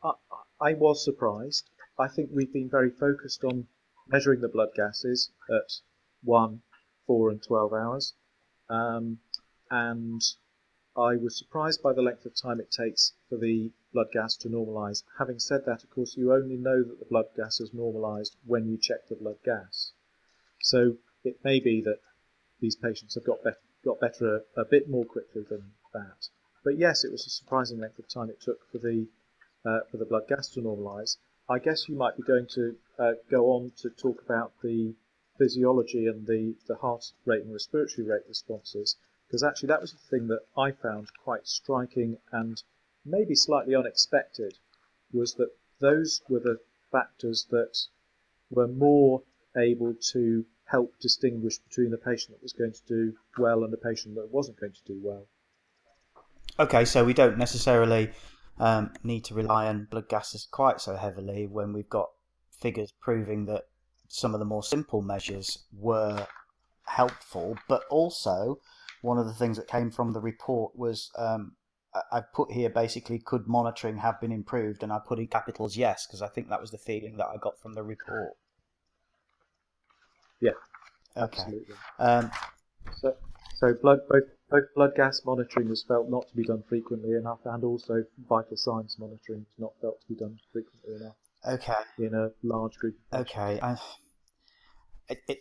I, I was surprised. I think we've been very focused on measuring the blood gases at 1, 4, and 12 hours. Um, and I was surprised by the length of time it takes for the blood gas to normalise. Having said that, of course, you only know that the blood gas has normalised when you check the blood gas. So it may be that these patients have got, better, got better a, a bit more quickly than that. But yes, it was a surprising length of time it took for the uh, for the blood gas to normalise. I guess you might be going to uh, go on to talk about the physiology and the, the heart rate and respiratory rate responses, because actually that was the thing that I found quite striking and maybe slightly unexpected, was that those were the factors that were more able to help distinguish between the patient that was going to do well and the patient that wasn't going to do well. Okay, so we don't necessarily um, need to rely on blood gases quite so heavily when we've got figures proving that some of the more simple measures were helpful, but also one of the things that came from the report was um, I put here basically could monitoring have been improved, and I put in capitals yes because I think that was the feeling that I got from the report. Yeah. Okay. Absolutely. Um, So, so blood both both blood gas monitoring was felt not to be done frequently enough, and also vital signs monitoring was not felt to be done frequently enough okay. in a large group. Okay. I, it, it,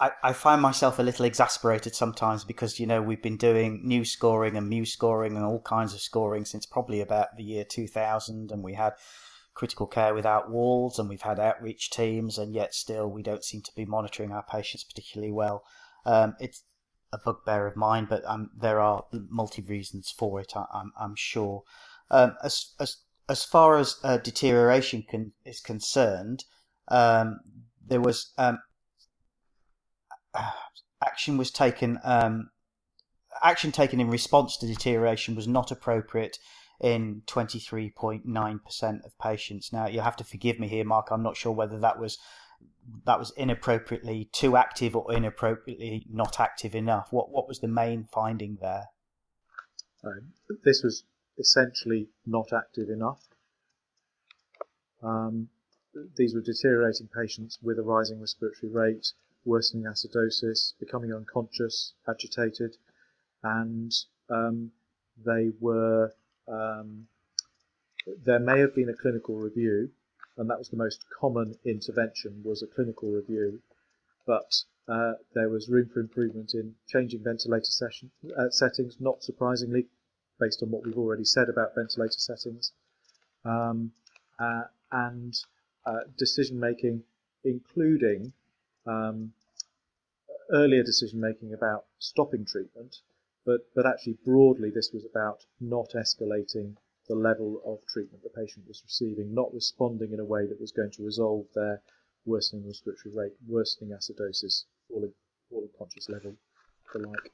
I, I find myself a little exasperated sometimes because, you know, we've been doing new scoring and MEWS scoring and all kinds of scoring since probably about the year 2000. And we had critical care without walls and we've had outreach teams, and yet still we don't seem to be monitoring our patients particularly well. Um, it's a bugbear of mine, but um, there are multi reasons for it, I, I'm, I'm sure. Um, as, as as far as uh, deterioration can, is concerned, um, there was um, <sighs> action was taken. Um, action taken in response to deterioration was not appropriate in 23.9% of patients. Now you'll have to forgive me here, Mark. I'm not sure whether that was that was inappropriately too active or inappropriately not active enough. What what was the main finding there? Um, this was essentially not active enough. Um, these were deteriorating patients with a rising respiratory rate, worsening acidosis, becoming unconscious, agitated, and um, they were. Um, there may have been a clinical review, and that was the most common intervention was a clinical review, but uh, there was room for improvement in changing ventilator session, uh, settings. Not surprisingly, based on what we've already said about ventilator settings, um, uh, and uh, decision making, including um, earlier decision making about stopping treatment, but, but actually broadly this was about not escalating the level of treatment the patient was receiving, not responding in a way that was going to resolve their worsening respiratory rate, worsening acidosis, falling, falling conscious level, the like.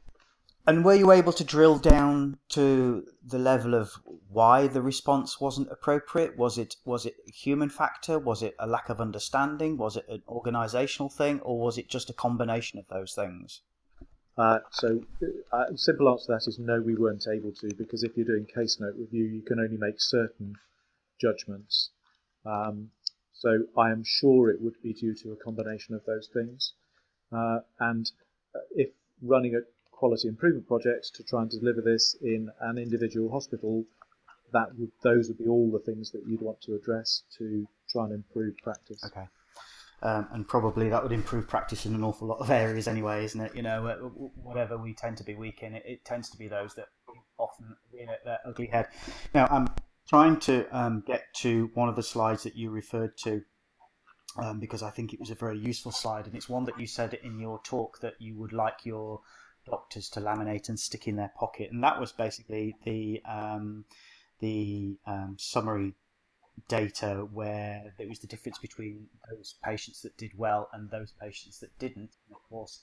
And were you able to drill down to the level of why the response wasn't appropriate? Was it was it a human factor? Was it a lack of understanding? Was it an organisational thing, or was it just a combination of those things? Uh, so, uh, simple answer to that is no, we weren't able to because if you're doing case note review, you can only make certain judgments. Um, so, I am sure it would be due to a combination of those things. Uh, and uh, if running a quality improvement project to try and deliver this in an individual hospital, that would those would be all the things that you'd want to address to try and improve practice. Okay. Um, and probably that would improve practice in an awful lot of <laughs> areas anyway, isn't it? You know, uh, whatever we tend to be weak in, it, it tends to be those that often rear their ugly head. Now, I'm trying to um, get to one of the slides that you referred to um, because I think it was a very useful slide, and it's one that you said in your talk that you would like your doctors to laminate and stick in their pocket, and that was basically the um, the um, summary data where there was the difference between those patients that did well and those patients that didn't. And of course,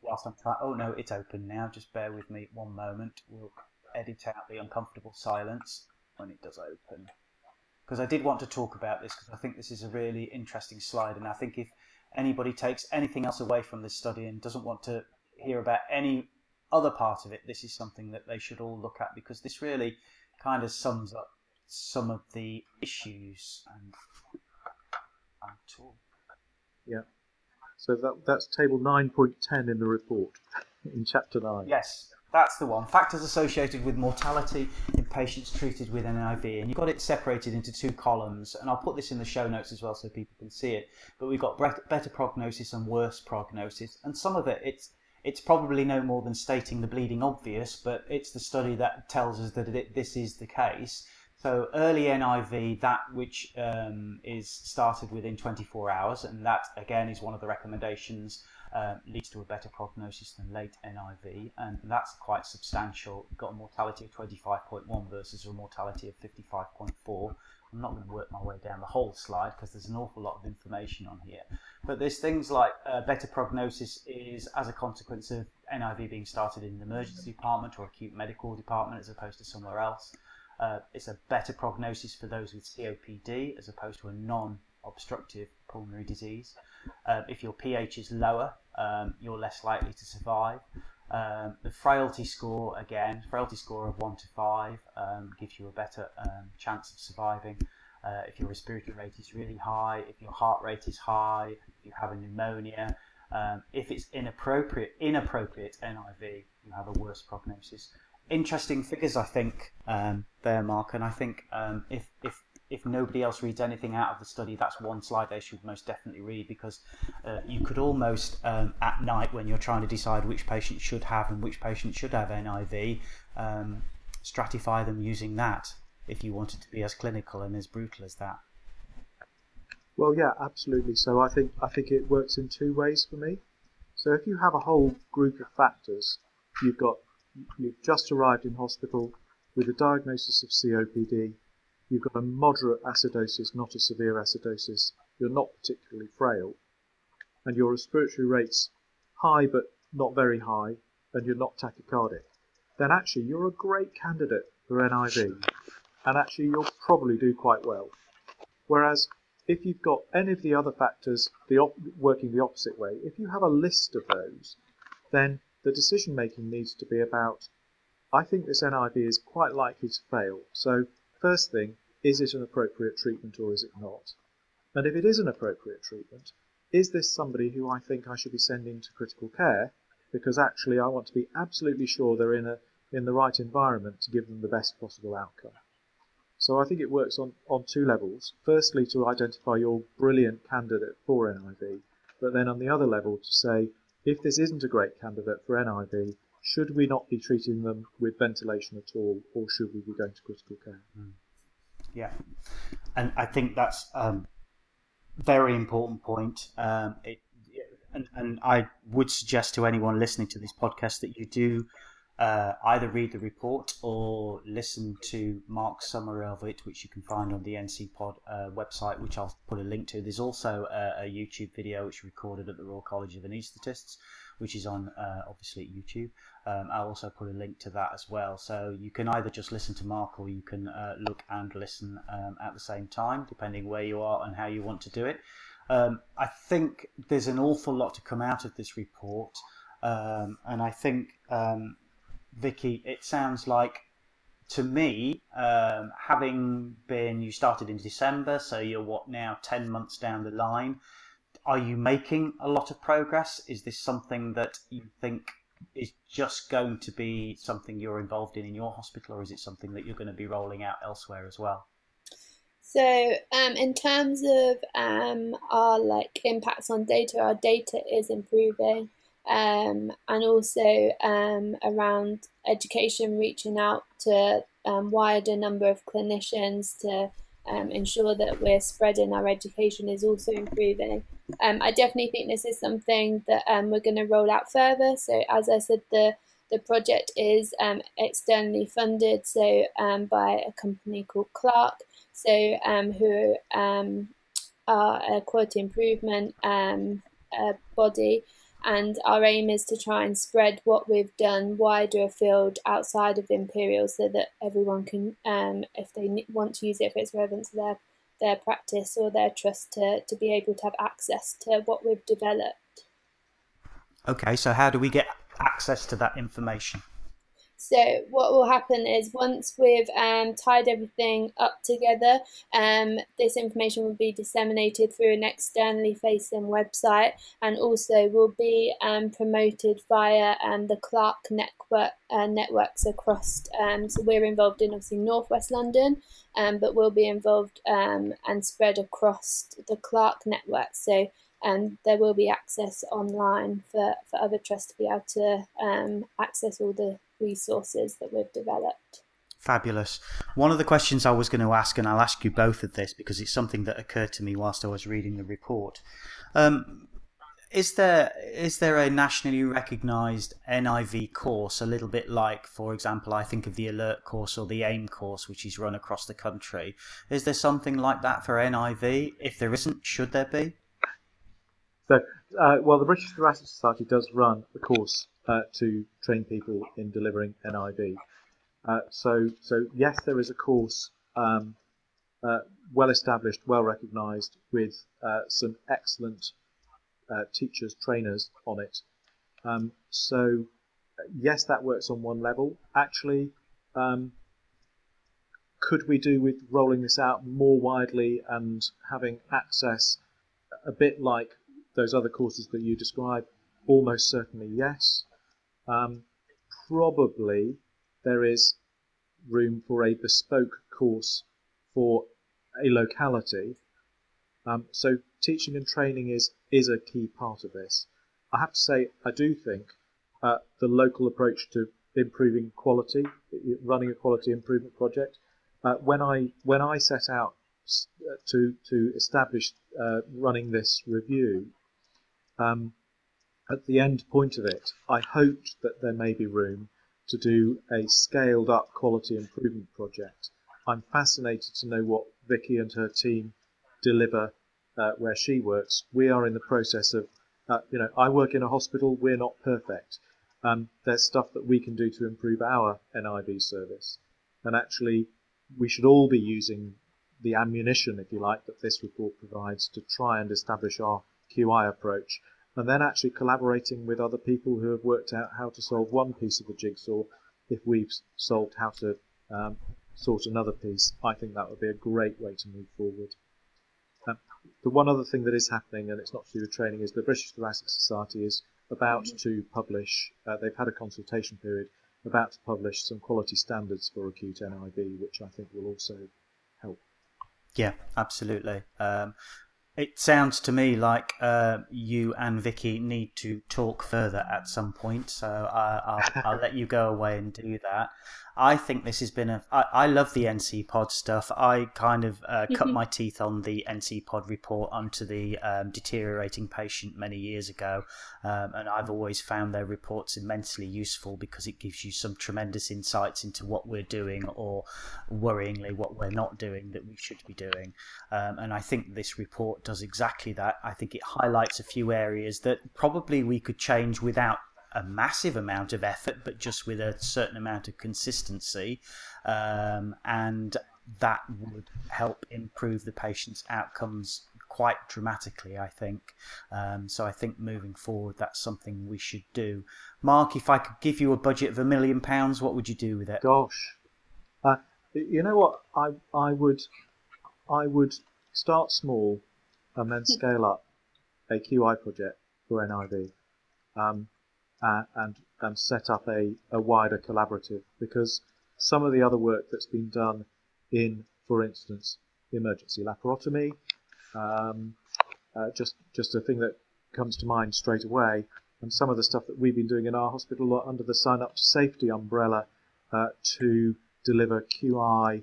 whilst I'm trying, oh no, it's open now. Just bear with me one moment. We'll edit out the uncomfortable silence when it does open. Because I did want to talk about this because I think this is a really interesting slide, and I think if anybody takes anything else away from this study and doesn't want to hear about any other part of it, this is something that they should all look at because this really kind of sums up some of the issues and, and talk. So that that's table nine point ten in the report <laughs> in chapter nine. Yes, That's the one. Factors associated with mortality in patients treated with NIV. And you've got it separated into two columns. And I'll put this in the show notes as well so people can see it. But we've got better prognosis and worse prognosis. And some of it, it's it's probably no more than stating the bleeding obvious, but it's the study that tells us that it, this is the case. So early NIV, that which um, is started within 24 hours, and that again is one of the recommendations um, leads to a better prognosis than late NIV, and that's quite substantial. You've got a mortality of 25.1 versus a mortality of 55.4. I'm not going to work my way down the whole slide because there's an awful lot of information on here. But there's things like uh, better prognosis is as a consequence of NIV being started in an emergency department or acute medical department as opposed to somewhere else. Uh, it's a better prognosis for those with COPD as opposed to a non obstructive pulmonary disease. Uh, if your pH is lower, um, you're less likely to survive. Um, the frailty score, again, frailty score of 1 to 5 um, gives you a better um, chance of surviving. Uh, if your respiratory rate is really high, if your heart rate is high, if you have a pneumonia, um, if it's inappropriate, inappropriate NIV, you have a worse prognosis. Interesting figures, I think, um, there, Mark, and I think um, if, if if nobody else reads anything out of the study, that's one slide they should most definitely read because uh, you could almost um, at night when you're trying to decide which patient should have and which patient should have NIV, um, stratify them using that if you wanted to be as clinical and as brutal as that. Well, yeah, absolutely. So I think I think it works in two ways for me. So if you have a whole group of factors, you've got you've just arrived in hospital with a diagnosis of COPD you've got a moderate acidosis, not a severe acidosis, you're not particularly frail, and your respiratory rate's high but not very high, and you're not tachycardic, then actually you're a great candidate for NIV, and actually you'll probably do quite well. Whereas if you've got any of the other factors the op- working the opposite way, if you have a list of those, then the decision making needs to be about I think this NIV is quite likely to fail. So, first thing, is it an appropriate treatment or is it not? And if it is an appropriate treatment, is this somebody who I think I should be sending to critical care because actually I want to be absolutely sure they're in a in the right environment to give them the best possible outcome. So I think it works on, on two levels. Firstly, to identify your brilliant candidate for NIV, but then on the other level to say, if this isn't a great candidate for NIV, should we not be treating them with ventilation at all, or should we be going to critical care? Mm. Yeah, and I think that's um, very important point. Um, it, and, and I would suggest to anyone listening to this podcast that you do uh, either read the report or listen to Mark's summary of it, which you can find on the NCEPOD uh, website, which I'll put a link to. There's also a, a YouTube video which recorded at the Royal College of Anaesthetists, which is on uh, obviously YouTube. Um, I'll also put a link to that as well. So you can either just listen to Mark or you can uh, look and listen um, at the same time, depending where you are and how you want to do it. Um, I think there's an awful lot to come out of this report, um, and I think um, Vicky, it sounds like to me, um, having been you started in December, so you're what now ten months down the line are you making a lot of progress? Is this something that you think is just going to be something you're involved in in your hospital, or is it something that you're going to be rolling out elsewhere as well? So, um, in terms of um, our like impacts on data, our data is improving, um, and also um, around education, reaching out to um, wider number of clinicians to um, ensure that we're spreading our education is also improving. Um, I definitely think this is something that um, we're going to roll out further. So, as I said, the the project is um, externally funded, so um, by a company called CLAHRC, so um, who um, are a quality improvement uh, body, and our aim is to try and spread what we've done wider afield outside of Imperial, so that everyone can, if they want to use it, if it's relevant to their their practice or their trust to, to be able to have access to what we've developed. Okay, so how do we get access to that information? So what will happen is once we've um, tied everything up together, um, this information will be disseminated through an externally facing website, and also will be um, promoted via um, the CLAHRC network uh, networks across. Um, so we're involved in obviously Northwest London, um, but we'll be involved and spread across the CLAHRC network. So and there will be access online for, for other trusts to be able to um, access all the resources that we've developed. Fabulous. One of the questions I was going to ask, and I'll ask you both of this because it's something that occurred to me whilst I was reading the report. Um, is there is there a nationally recognised NIV course, a little bit like, for example, I think of the Alert course or the AIM course, which is run across the country? Is there something like that for NIV? If there isn't, should there be? So, uh, well, the British Thoracic Society does run a course uh, to train people in delivering NIV. Uh, so, so yes, there is a course um, uh, well established, well recognised, with uh, some excellent uh, teachers, trainers on it. Um, so, yes, that works on one level. Actually, um, could we do with rolling this out more widely and having access a bit like those other courses that you describe? Almost certainly yes. Um, probably there is room for a bespoke course for a locality. Um, so teaching and training is is a key part of this. I have to say, I do think uh, the local approach to improving quality, running a quality improvement project. Uh, when I when I set out to to establish uh, running this review, um, at the end point of it, I hoped that there may be room to do a scaled up quality improvement project. I'm fascinated to know what Vicky and her team deliver uh, where she works. We are in the process of, uh, you know, I work in a hospital, we're not perfect. Um, there's stuff that we can do to improve our NIV service. And actually, we should all be using the ammunition, if you like, that this report provides to try and establish our QI approach and then actually collaborating with other people who have worked out how to solve one piece of the jigsaw if we've solved how to um, sort another piece, I think that would be a great way to move forward. Um, the one other thing that is happening, and it's not to do with training, is the British Thoracic Society is about mm-hmm. to publish, uh, they've had a consultation period, about to publish some quality standards for acute NIV, which I think will also help. Yeah, absolutely. Um, it sounds to me like uh, you and Vicky need to talk further at some point, so I, will I'll let you go away and do that. I think this has been a. I, I love the NCEPOD stuff. I kind of uh, cut mm-hmm. my teeth on the NCEPOD report onto the um, deteriorating patient many years ago, um, and I've always found their reports immensely useful because it gives you some tremendous insights into what we're doing or worryingly what we're not doing that we should be doing. Um, and I think this report does exactly that. I think it highlights a few areas that probably we could change without a massive amount of effort, but just with a certain amount of consistency. Um, and that would help improve the patient's outcomes quite dramatically, I think. Um, so I think moving forward, that's something we should do. Mark, if I could give you a budget of a million pounds, what would you do with it? Gosh, uh, you know what? I I would I would start small and then scale up a QI project for NIV. Um, uh, and and set up a, a wider collaborative because some of the other work that's been done in, for instance, emergency laparotomy, um, uh, just just a thing that comes to mind straight away, and some of the stuff that we've been doing in our hospital under the Sign Up to Safety umbrella uh, to deliver QI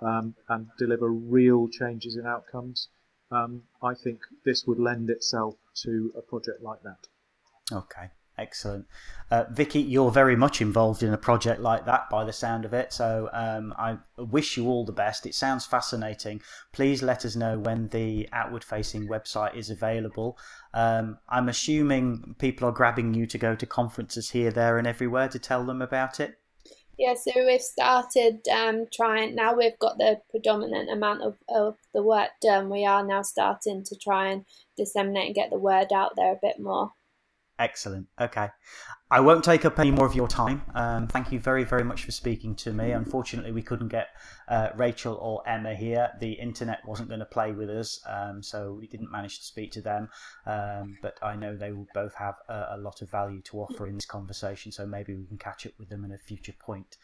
um, and deliver real changes in outcomes. Um, I think this would lend itself to a project like that. Okay. Excellent. Uh, Vicky, you're very much involved in a project like that by the sound of it. So um, I wish you all the best. It sounds fascinating. Please let us know when the outward facing website is available. Um, I'm assuming people are grabbing you to go to conferences here, there, and everywhere to tell them about it. Yeah, so we've started um, trying, now we've got the predominant amount of, of the work done, we are now starting to try and disseminate and get the word out there a bit more. Excellent. Okay. I won't take up any more of your time. Um, thank you very, very much for speaking to me. Unfortunately, we couldn't get uh, Rachel or Emma here. The internet wasn't going to play with us, um, so we didn't manage to speak to them. Um, but I know they will both have a, a lot of value to offer in this conversation, so maybe we can catch up with them at a future point.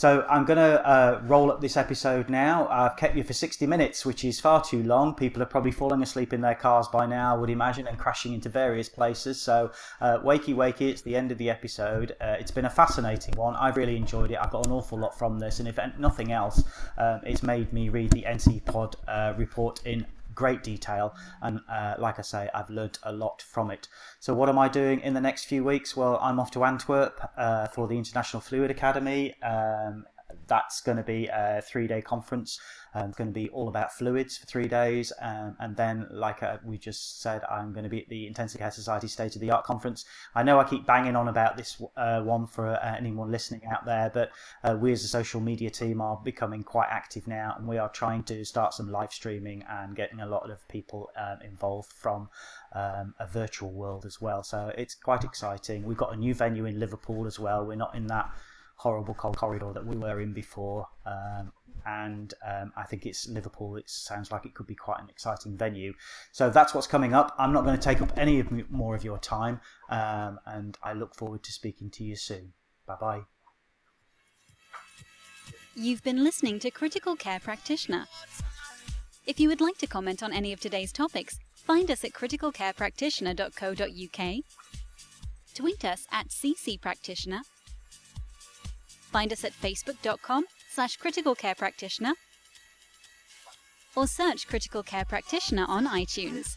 So I'm going to uh, roll up this episode now. I've kept you for 60 minutes, which is far too long. People are probably falling asleep in their cars by now, I would imagine, and crashing into various places. So, uh, wakey, wakey, it's the end of the episode. Uh, it's been a fascinating one. I've really enjoyed it. I've got an awful lot from this, and if nothing else, um, it's made me read the NCEPOD uh, report in great detail. And uh, like I say, I've learnt a lot from it. So, what am I doing in the next few weeks? Well, I'm off to Antwerp uh, for the International Fluid Academy. Um, that's going to be a three day conference. Um, it's going to be all about fluids for three days. Um, and then, like uh, we just said, I'm going to be at the Intensive Care Society State of the Art Conference. I know I keep banging on about this uh, one for uh, anyone listening out there, but uh, we as a social media team are becoming quite active now and we are trying to start some live streaming and getting a lot of people um, involved from um, a virtual world as well. So it's quite exciting. We've got a new venue in Liverpool as well. We're not in that horrible corridor that we were in before. Um, and um, I think it's Liverpool. It sounds like it could be quite an exciting venue. So that's what's coming up. I'm not going to take up any of more of your time, um, and I look forward to speaking to you soon. Bye bye. You've been listening to Critical Care Practitioner. If you would like to comment on any of today's topics, find us at criticalcarepractitioner.co.uk, tweet us at ccpractitioner, find us at facebook.com slash critical care practitioner or search critical care practitioner on iTunes.